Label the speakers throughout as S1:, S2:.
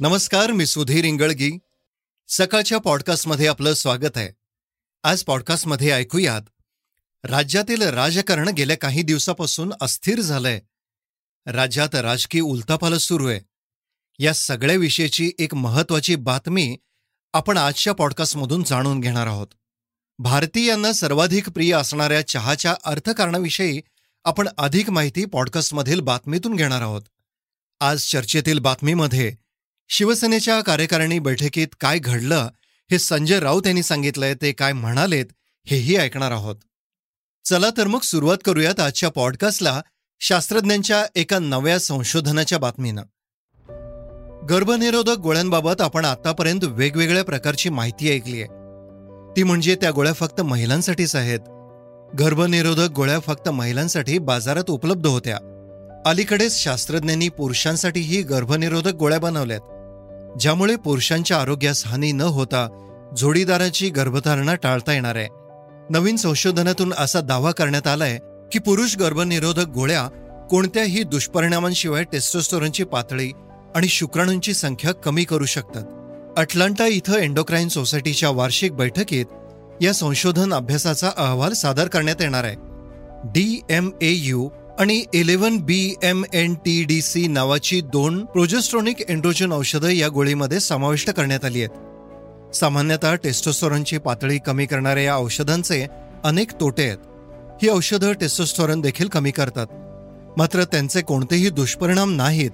S1: नमस्कार मी सुधीर इंगळगी. सकाळच्या पॉडकास्टमध्ये आपलं स्वागत आहे. आज पॉडकास्टमध्ये ऐकूयात राज्यातील राजकारण गेल्या काही दिवसापासून अस्थिर झालंय. राज्यात राजकीय उलथापालट सुरू आहे. या सगळ्या विषयीची एक महत्वाची बातमी आपण आजच्या पॉडकास्टमधून जाणून घेणार आहोत. भारतीयांना सर्वाधिक प्रिय असणाऱ्या चहाच्या अर्थकारणाविषयी आपण अधिक माहिती पॉडकास्टमधील बातमीतून घेणार आहोत. आज चर्चेतील बातमीमध्ये शिवसेनेच्या कार्यकारिणी बैठकीत काय घडलं हे संजय राऊत यांनी सांगितलंय ते काय म्हणालेत हेही ऐकणार आहोत. चला तर मग सुरुवात करूयात आजच्या पॉडकास्टला शास्त्रज्ञांच्या एका नव्या संशोधनाच्या बातमीनं. गर्भनिरोधक गोळ्यांबाबत आपण आतापर्यंत वेगवेगळ्या प्रकारची माहिती ऐकली आहे ती म्हणजे त्या गोळ्या फक्त महिलांसाठीच आहेत. गर्भनिरोधक गोळ्या फक्त महिलांसाठी बाजारात उपलब्ध होत्या. अलीकडेच शास्त्रज्ञांनी पुरुषांसाठीही गर्भनिरोधक गोळ्या बनवल्यात. ज्यामुळे पुरुषांच्या आरोग्यास हानी न होता जोडीदाराची गर्भधारणा टाळता येणार आहे. नवीन संशोधनातून असा दावा करण्यात आलाय की पुरुष गर्भनिरोधक गोळ्या कोणत्याही दुष्परिणामांशिवाय टेस्टोस्टोरनची पातळी आणि शुक्राणूंची संख्या कमी करू शकतात. अटलांटा इथं एन्डोक्राईन सोसायटीच्या वार्षिक बैठकीत या संशोधन अभ्यासाचा अहवाल सादर करण्यात येणार आहे. डी एम ए यू आणि eleven B M N T D C नावाची दोन प्रोजेस्ट्रॉनिक एन्ड्रोजन औषधं या गोळीमध्ये समाविष्ट करण्यात आली आहेत. सामान्यतः टेस्टोस्टोरनची पातळी कमी करणाऱ्या या औषधांचे अनेक तोटे आहेत. ही औषधं टेस्टोस्टोरन देखील कमी करतात. मात्र त्यांचे कोणतेही दुष्परिणाम नाहीत.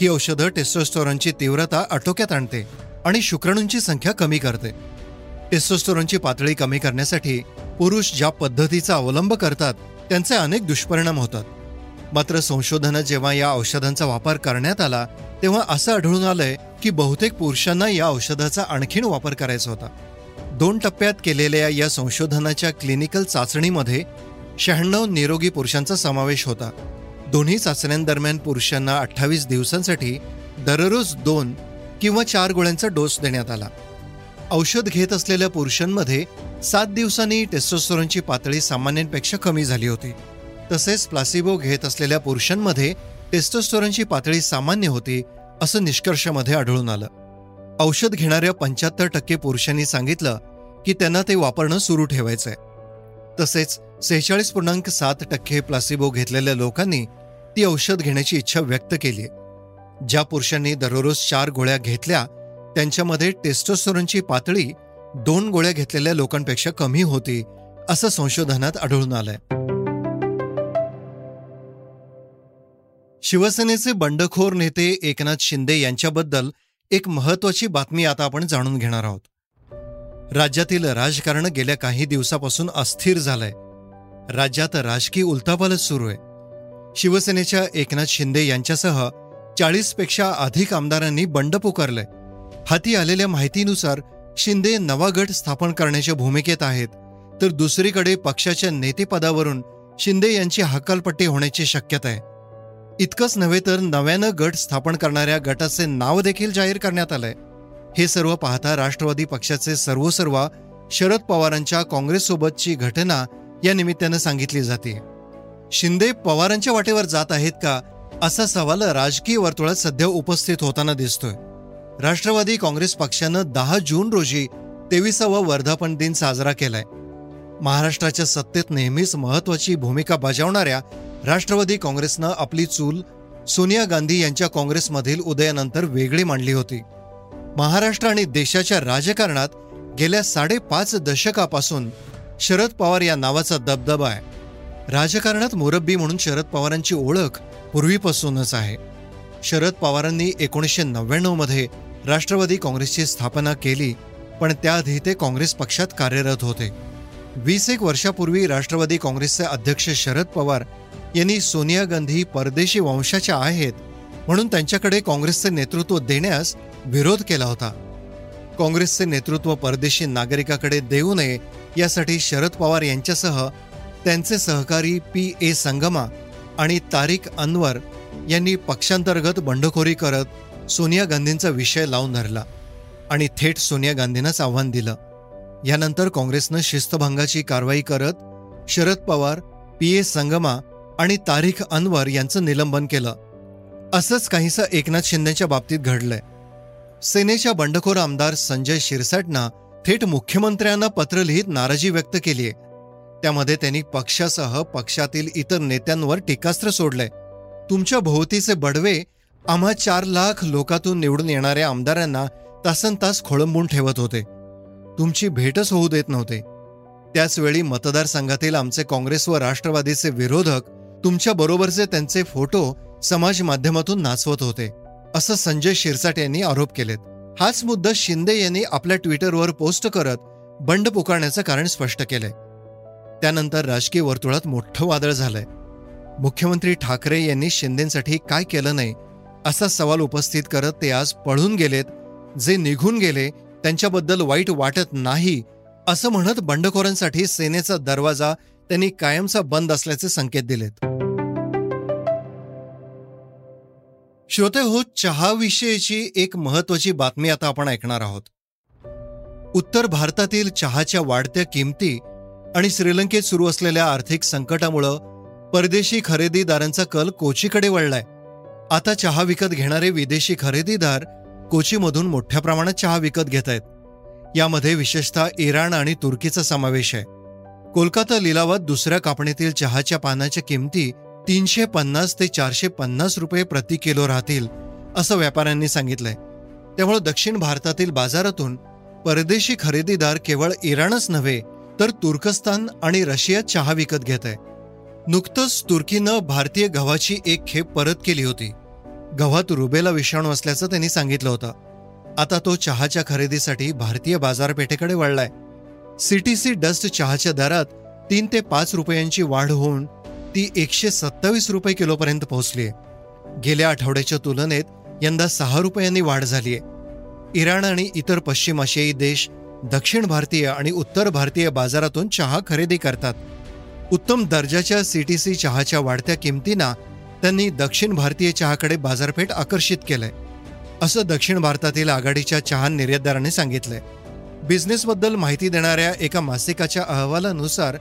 S1: ही औषधं टेस्टोस्टोरनची तीव्रता आटोक्यात आणते आणि शुक्राणूंची संख्या कमी करते. टेस्टोस्टोरॉनची पातळी कमी करण्यासाठी पुरुष ज्या पद्धतीचा अवलंब करतात त्यांचे अनेक दुष्परिणाम होतात. मात्र संशोधनात जेव्हा या औषधांचा वापर करण्यात आला तेव्हा असं आढळून आलंय की बहुतेक पुरुषांना या औषधाचा आणखीन वापर करायचा होता. दोन टप्प्यात केलेल्या या संशोधनाच्या क्लिनिकल चाचणीमध्ये शहाण्णव निरोगी पुरुषांचा समावेश होता. दोन्ही चाचण्यांदरम्यान पुरुषांना अठ्ठावीस दिवसांसाठी दररोज दोन किंवा चार गोळ्यांचा डोस देण्यात आला. औषध घेत असलेल्या पुरुषांमध्ये सात दिवसांनी टेस्टोस्टोरनची पातळी सामान्यांपेक्षा कमी झाली होती. तसेच प्लासिबो घेत असलेल्या पुरुषांमध्ये टेस्टोस्टोरनची पातळी सामान्य होती असं निष्कर्षामध्ये आढळून आलं. औषध घेणाऱ्या पंच्याहत्तर टक्के पुरुषांनी सांगितलं की त्यांना ते वापरणं सुरू ठेवायचंय. तसेच सेहेचाळीस पूर्णांक सात टक्के प्लासिबो घेतलेल्या लोकांनी ती औषध घेण्याची इच्छा व्यक्त केली ज्या पुरुषांनी दररोज चार गोळ्या घेतल्या त्यांच्यामध्ये टेस्टोस्टोरनची पातळी दोन गोळ्या घेतलेल्या लोकांपेक्षा कमी होती असं संशोधनात आढळून आलंय. शिवसेनेचे बंडखोर नेते एकनाथ शिंदे यांच्याबद्दल एक महत्वाची बातमी आता आपण जाणून घेणार आहोत. राज्यातील राजकारण गेल्या काही दिवसापासून अस्थिर झालंय. राज्यात राजकीय उलथापालच सुरू आहे. शिवसेनेच्या एकनाथ शिंदे यांच्यासह चाळीसपेक्षा अधिक आमदारांनी बंड पुकारलंय. हाती आलेल्या माहितीनुसार शिंदे नवा गट स्थापन करण्याच्या भूमिकेत आहेत. तर दुसरीकडे पक्षाच्या नेतेपदावरून शिंदे यांची हकालपट्टी होण्याची शक्यता आहे. इतकंच नव्हे तर नव्यानं गट स्थापन करणाऱ्या गटाचे नाव देखील जाहीर करण्यात आलंय. हे सर्व पाहता राष्ट्रवादी पक्षाचे सर्वसर्वा शरद पवारांच्या काँग्रेससोबतची घटना या निमित्तानं सांगितली जाते. शिंदे पवारांच्या वाटेवर जात आहेत का असा सवाल राजकीय वर्तुळात सध्या उपस्थित होताना दिसतोय. राष्ट्रवादी काँग्रेस पक्षानं दहा जून रोजी तेविसावा वर्धापन दिन साजरा केलाय. महाराष्ट्राच्या सत्तेत नेहमीच महत्वाची भूमिका बजावणाऱ्या राष्ट्रवादी काँग्रेसनं आपली चूल सोनिया गांधी यांच्या काँग्रेसमधील उदयानंतर वेगळी मांडली होती. महाराष्ट्र आणि देशाच्या राजकारणात गेल्या साडेपाच दशकापासून शरद पवार या नावाचा दबदबा आहे. राजकारणात मुरब्बी म्हणून शरद पवारांची ओळख पूर्वीपासूनच आहे. शरद पवारांनी एकोणीसशे नव्याण्णवमध्ये राष्ट्रवादी काँग्रेसची स्थापना केली पण त्याआधी ते काँग्रेस पक्षात कार्यरत होते. वीस एक वर्षापूर्वी राष्ट्रवादी काँग्रेसचे अध्यक्ष शरद पवार यांनी सोनिया गांधी परदेशी वंशाच्या आहेत म्हणून त्यांच्याकडे काँग्रेसचे नेतृत्व देण्यास विरोध केला होता. काँग्रेसचे नेतृत्व परदेशी नागरिकाकडे देऊ नये यासाठी शरद पवार यांच्यासह त्यांचे सहकारी पी ए संगमा आणि तारिक अनवर यांनी पक्षांतर्गत बंडखोरी करत सोनिया गांधींचा विषय लावून धरला आणि थेट सोनिया गांधींनाच आव्हान दिलं. यानंतर काँग्रेसनं शिस्तभंगाची कारवाई करत शरद पवार पी ए संगमा आणि तारीख अनवर यांचं निलंबन केलं. असंच काहीसं एकनाथ शिंदेच्या बाबतीत घडलंय. सेनेच्या बंडखोर आमदार संजय शिरसाटना थेट मुख्यमंत्र्यांना पत्र लिहित नाराजी व्यक्त केलीय. त्यामध्ये त्यांनी पक्षासह पक्षातील इतर नेत्यांवर टीकास्त्र सोडलंय. तुमच्या भोवतीचे बडवे आम्हा चार लाख लोकातून निवडून येणाऱ्या आमदारांना तासन तास खोळंबून ठेवत होते. तुमची भेटच होऊ देत नव्हते. त्याचवेळी मतदारसंघातील आमचे काँग्रेस व राष्ट्रवादीचे विरोधक तुमच्या बरोबरचे त्यांचे फोटो समाज माध्यमातून नाचवत होते. असं संजय शिरसाट यांनी आरोप केलेत. हाच मुद्दा शिंदे यांनी आपल्या ट्विटरवर पोस्ट करत बंड पुकारण्याचं कारण स्पष्ट केलंय. त्यानंतर राजकीय वर्तुळात मोठं वादळ झालंय. मुख्यमंत्री ठाकरे यांनी शिंदेसाठी काय केलं नाही असा सवाल उपस्थित करत ते आज पळून गेलेत. जे निघून गेले त्यांच्याबद्दल वाईट वाटत नाही असं म्हणत बंडखोरांसाठी सेनेचा दरवाजा त्यांनी कायमचा बंद असल्याचे संकेत दिलेत. श्रोते हो चहाविषयीची एक महत्वाची बातमी आता आपण ऐकणार आहोत. उत्तर भारतातील चहाच्या वाढत्या किमती आणि श्रीलंकेत सुरू असलेल्या आर्थिक संकटामुळं परदेशी खरेदीदारांचा कल कोचीकडे वळलाय. आता चहा विकत घेणारे विदेशी खरेदीदार कोचीमधून मोठ्या प्रमाणात चहा विकत घेत आहेत. यामध्ये विशेषतः इराण आणि तुर्कीचा समावेश आहे. कोलकाता लिलावात दुसऱ्या कापणीतील चहाच्या पानाच्या किमती तीनशे पन्नास ते चारशे पन्नास रुपये प्रति किलो राहतील असं व्यापाऱ्यांनी सांगितलंय. त्यामुळे दक्षिण भारतातील बाजारातून परदेशी खरेदीदार केवळ इराणच नव्हे तर तुर्कस्तान आणि रशियात चहा विकत घेत आहे. नुकतंच तुर्कीनं भारतीय गव्हाची एक खेप परत केली होती. गव्हात रुबेला विषाणू असल्याचं त्यांनी सांगितलं होतं. आता तो चहाच्या खरेदीसाठी भारतीय बाजारपेठेकडे वळलाय. सीटीसी डस्ट चहाच्या दरात तीन ते पाच रुपयांची वाढ होऊन ती एकशे सत्तावीस रुपये किलोपर्यंत पोहोचलीय गेल्या आठवड्याच्या तुलनेत यंदा सहा रुपयांनी वाढ झालीय इराण आणि इतर पश्चिम आशियाई देश दक्षिण भारतीय आणि उत्तर भारतीय बाजारातून चहा खरेदी करतात. उत्तम दर्जाच्या सीटीसी चहाच्या वाढत्या किमतींना त्यांनी दक्षिण भारतीय चहाकडे बाजारपेठ आकर्षित केलंय असं दक्षिण भारतातील आघाडीच्या चहा निर्यातदाराने सांगितलंय. बिझनेसबद्दल माहिती देणाऱ्या एका मासिकाच्या अहवालानुसार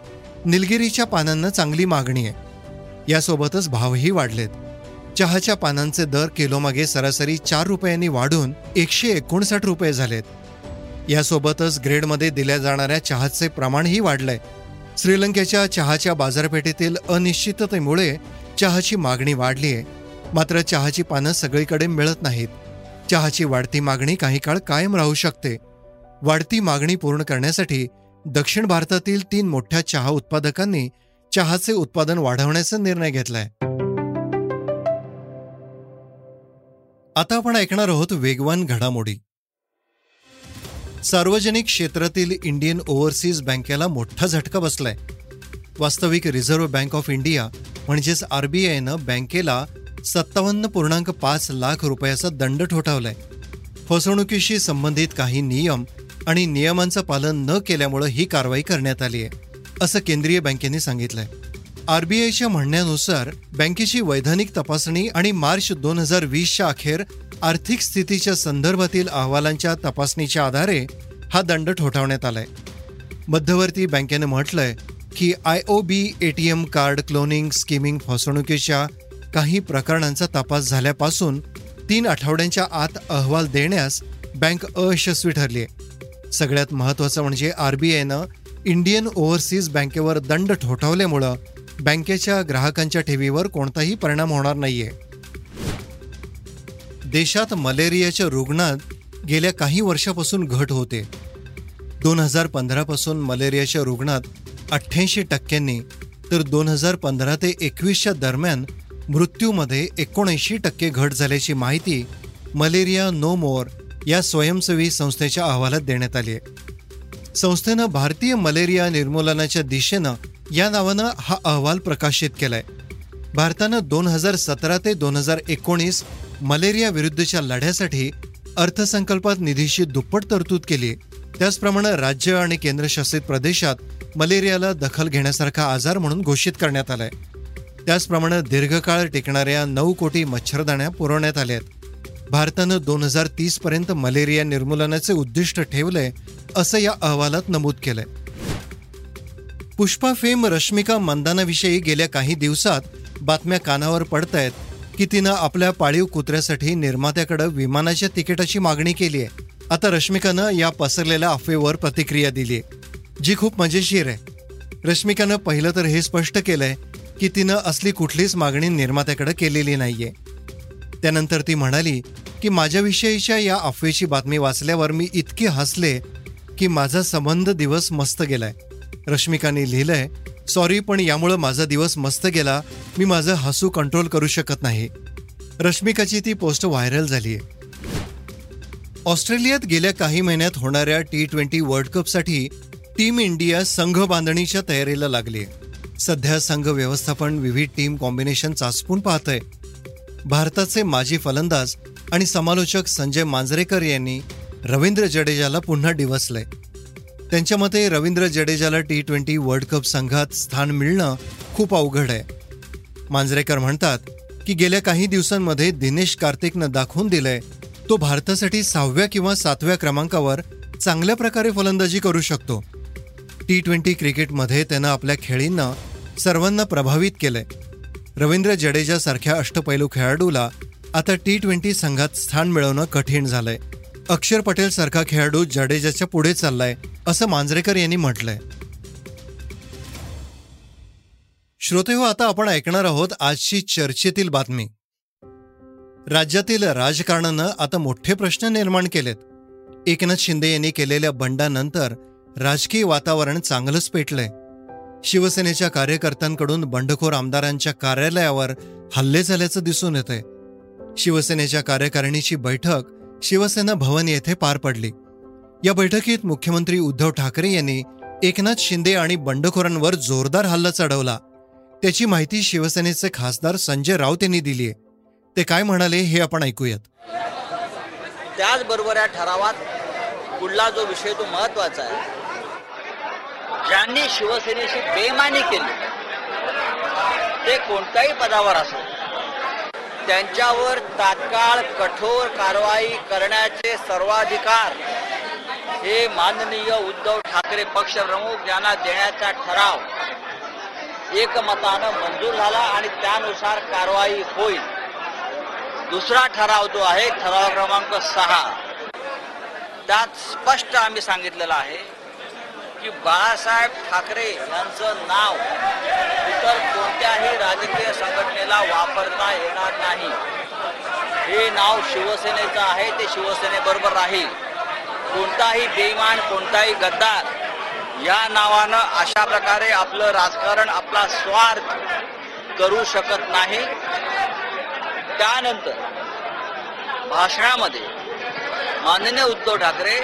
S1: निलगिरीच्या पानांना चांगली मागणी आहे. यासोबतच भावही वाढलेत. चहाच्या पानांचे दर किलोमागे सरासरी चार रुपयांनी वाढून एकशे एकोणसाठ रुपये झालेत. यासोबतच ग्रेडमध्ये दिल्या जाणाऱ्या चहाचे प्रमाणही वाढलंय. श्रीलंकेच्या चहाच्या बाजारपेठेतील अनिश्चिततेमुळे चहाची मागणी वाढली आहे. मात्र चहाची पानं सगळीकडे मिळत नाहीत. चहाची वाढती मागणी काही काळ कायम राहू शकते. वाढती मागणी पूर्ण करण्यासाठी दक्षिण भारतातील तीन मोठ्या चहा उत्पादकांनी चहाचे उत्पादन वाढवण्याचा निर्णय घेतलाय. आता आपण ऐकणार आहोत वेगवान घडामोडी. सार्वजनिक क्षेत्रातील इंडियन ओव्हरसीज बँकेला मोठा झटका बसलाय. वास्तविक रिझर्व्ह बँक ऑफ इंडिया म्हणजेच आरबीआयनं बँकेला सत्तावन्न पूर्णांक पाच लाख रुपयाचा दंड ठोठावलाय. फसवणुकीशी संबंधित काही नियम आणि नियमांचं पालन न केल्यामुळे ही कारवाई करण्यात आली आहे असं केंद्रीय बँकेने सांगितलंय. आरबीआयच्या म्हणण्यानुसार बँकेची वैधानिक तपासणी आणि मार्च दोन हजार वीसच्या अखेर आर्थिक स्थितीच्या संदर्भातील अहवालांच्या तपासणीच्या आधारे हा दंड ठोठावण्यात आलाय. मध्यवर्ती बँकेनं म्हटलंय की I O B A T M card cloning skimming फसवणुकीच्या काही प्रकरणांचा तपास झाल्यापासून तीन आठवड्यांच्या आत अहवाल देण्यास बँक अयशस्वी ठरली आहे. सगळ्यात महत्त्वाचं म्हणजे आरबीआयनं इंडियन ओव्हरसीज बँकेवर दंड ठोठावल्यामुळं बँकेच्या ग्राहकांच्या ठेवीवर कोणताही परिणाम होणार नाहीये. देशात मलेरियाच्या रुग्णात गेल्या काही वर्षापासून घट होते. दोन हजार पंधरापासून मलेरियाच्या रुग्णात अठ्ठ्याऐंशी टक्क्यांनी तर दोन हजार पंधरा ते एकवीसच्या दरम्यान मृत्यूमध्ये एकोणऐंशी टक्के घट झाल्याची माहिती मलेरिया नो मोर या स्वयंसेवी संस्थेच्या अहवालात देण्यात आली आहे. संस्थेनं भारतीय मलेरिया निर्मूलनाच्या दिशेनं या नावानं हा अहवाल प्रकाशित केलाय. भारतानं दोन हजार सतरा ते दोन हजार एकोणीस मलेरिया विरुद्धच्या लढ्यासाठी अर्थसंकल्पात निधीशी दुप्पट तरतूद केली. त्याचप्रमाणे राज्य आणि केंद्रशासित प्रदेशात मलेरियाला दखल घेण्यासारखा आजार म्हणून घोषित करण्यात आलाय. त्याचप्रमाणे दीर्घकाळ टिकणाऱ्या नऊ कोटी मच्छरदाण्या पुरवण्यात आल्या आहेत. भारतानं दोन हजार तीस पर्यंत मलेरिया निर्मूलनाचे उद्दिष्ट ठेवलंय असं या अहवालात नमूद केलंय. पुष्पा फेम रश्मिका मंदानाविषयी गेल्या काही दिवसात बातम्या कानावर पडतायत की तिनं आपल्या पाळीव कुत्र्यासाठी निर्मात्याकडे विमानाच्या तिकिटाची मागणी केली आहे. आता रश्मिकानं या पसरलेल्या अफवेवर प्रतिक्रिया दिली आहे जी खूप मजेशीर आहे. रश्मिकानं पहिलं तर हे स्पष्ट केलंय की तिनं असली कुठलीच मागणी निर्मात्याकडे केलेली नाहीये. त्यानंतर ती म्हणाली की माझ्याविषयीच्या या अफवेची बातमी वाचल्यावर मी इतकी हसले की माझा संबंध दिवस मस्त गेलाय. रश्मिकाने लिहिलंय सॉरी पण यामुळं माझा दिवस मस्त गेला. मी माझं हसू कंट्रोल करू शकत नाही. रश्मिकाची ती पोस्ट व्हायरल झाली आहे ऑस्ट्रेलियात गेल्या काही महिन्यात होणाऱ्या टी ट्वेंटी वर्ल्ड कपसाठी टीम इंडिया संघ बांधणीच्या तयारीला लागली सध्या संघ व्यवस्थापन विविध टीम कॉम्बिनेशन चाचपून पाहतंय. भारताचे माजी फलंदाज आणि समालोचक संजय मांजरेकर यांनी रवींद्र जडेजाला पुन्हा डिवसलंय त्यांच्या मते रवींद्र जडेजाला टी ट्वेंटी वर्ल्ड कप संघात स्थान मिळणं खूप अवघड आहे. मांजरेकर म्हणतात की गेल्या काही दिवसांमध्ये दिनेश कार्तिकनं दाखवून दिलंय तो भारतासाठी सहाव्या किंवा सातव्या क्रमांकावर चांगल्या प्रकारे फलंदाजी करू शकतो. टी ट्वेंटी क्रिकेटमध्ये त्यानं आपल्या खेळींना सर्वांना प्रभावित केलंय. रवींद्र जडेजासारख्या अष्टपैलू खेळाडूला आता टी ट्वेंटी संघात स्थान मिळवणं कठीण झालंय. अक्षर पटेल सारखा खेळाडू जडेजाच्या पुढे चाललाय असं मांजरेकर यांनी म्हटलंय. श्रोते हो आता आपण ऐकणार आहोत आजची चर्चेतील बातमी. राज्यातील राजकारणानं आता मोठे प्रश्न निर्माण केलेत. एकनाथ शिंदे यांनी केलेल्या बंडानंतर राजकीय वातावरण चांगलंच पेटलंय. शिवसेनेच्या कार्यकर्त्यांकडून बंडखोर आमदारांच्या कार्यालयावर हल्ले झाल्याचं दिसून येतंय. शिवसेनेच्या कार्यकारिणीची बैठक शिवसेना भवन येथे पार पडली. या बैठकीत मुख्यमंत्री उद्धव ठाकरे यांनी एकनाथ शिंदे आणि बंडखोरांवर जोरदार हल्ला चढवला. त्याची माहिती शिवसेनेचे खासदार संजय राऊत यांनी दिली आहे ते काय म्हणाले हे आपण ऐकूयात.
S2: त्याचबरोबर या ठरावात पुढला जो विषय तो महत्त्वाचा आहे. ज्यांनी शिवसेनेशी बेमानी केली ते कोणत्याही पदावर असो त्यांच्यावर तात्काळ कठोर कारवाई करण्याचे सर्वाधिकार हे माननीय उद्धव ठाकरे पक्षप्रमुख यांना देण्याचा ठराव एकमतानं मंजूर झाला आणि त्यानुसार कारवाई होईल. दुसरा ठराव जो आहे ठराव क्रमांक सहा त्यात स्पष्ट आम्ही सांगितलेलं आहे की बाळासाहेब ठाकरे यांचं नाव इतर कोणत्याही राजकीय संघटनेला वापरता येणार नाही. हे नाव शिवसेनेचं आहे ते शिवसेनेबरोबर राहील. कोणताही बेमान कोणताही गद्दार या नावानं अशा प्रकारे आपलं राजकारण आपला स्वार्थ करू शकत नाही. त्यानंतर भाषणामध्ये माननीय उद्धव ठाकरे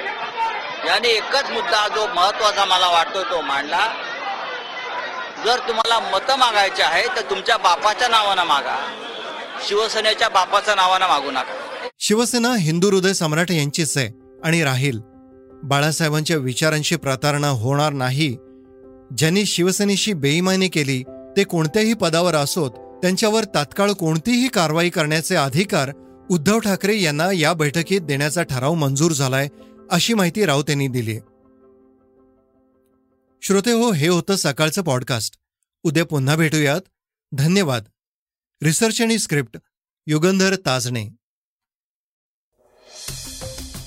S2: याने एकच मुद्दा जो महत्त्वाचा मला वाटतो तो मांडला. जर तुम्हाला मतं मागायची आहे तर तुमच्या बापाच्या नावानं मागा. शिवसेनेच्या बापाच्या नावानं मागू नका.
S1: शिवसेना हिंदू हृदय सम्राट यांचीच आहे आणि राहील. बाळासाहेबांच्या विचारांशी प्रतारणा होणार नाही. ज्यांनी शिवसेनेशी बेईमानी केली ते कोणत्याही पदावर असोत त्यांच्यावर तात्काळ कोणतीही कारवाई करण्याचे अधिकार उद्धव ठाकरे यांना या बैठकीत देण्याचा ठराव मंजूर झालाय अशी माहिती राऊत यांनी दिली श्रोते हो हे होतं सकाळचं पॉडकास्ट उद्या पुन्हा भेटूयात. धन्यवाद. रिसर्च आणि स्क्रिप्ट युगंधर ताजणे.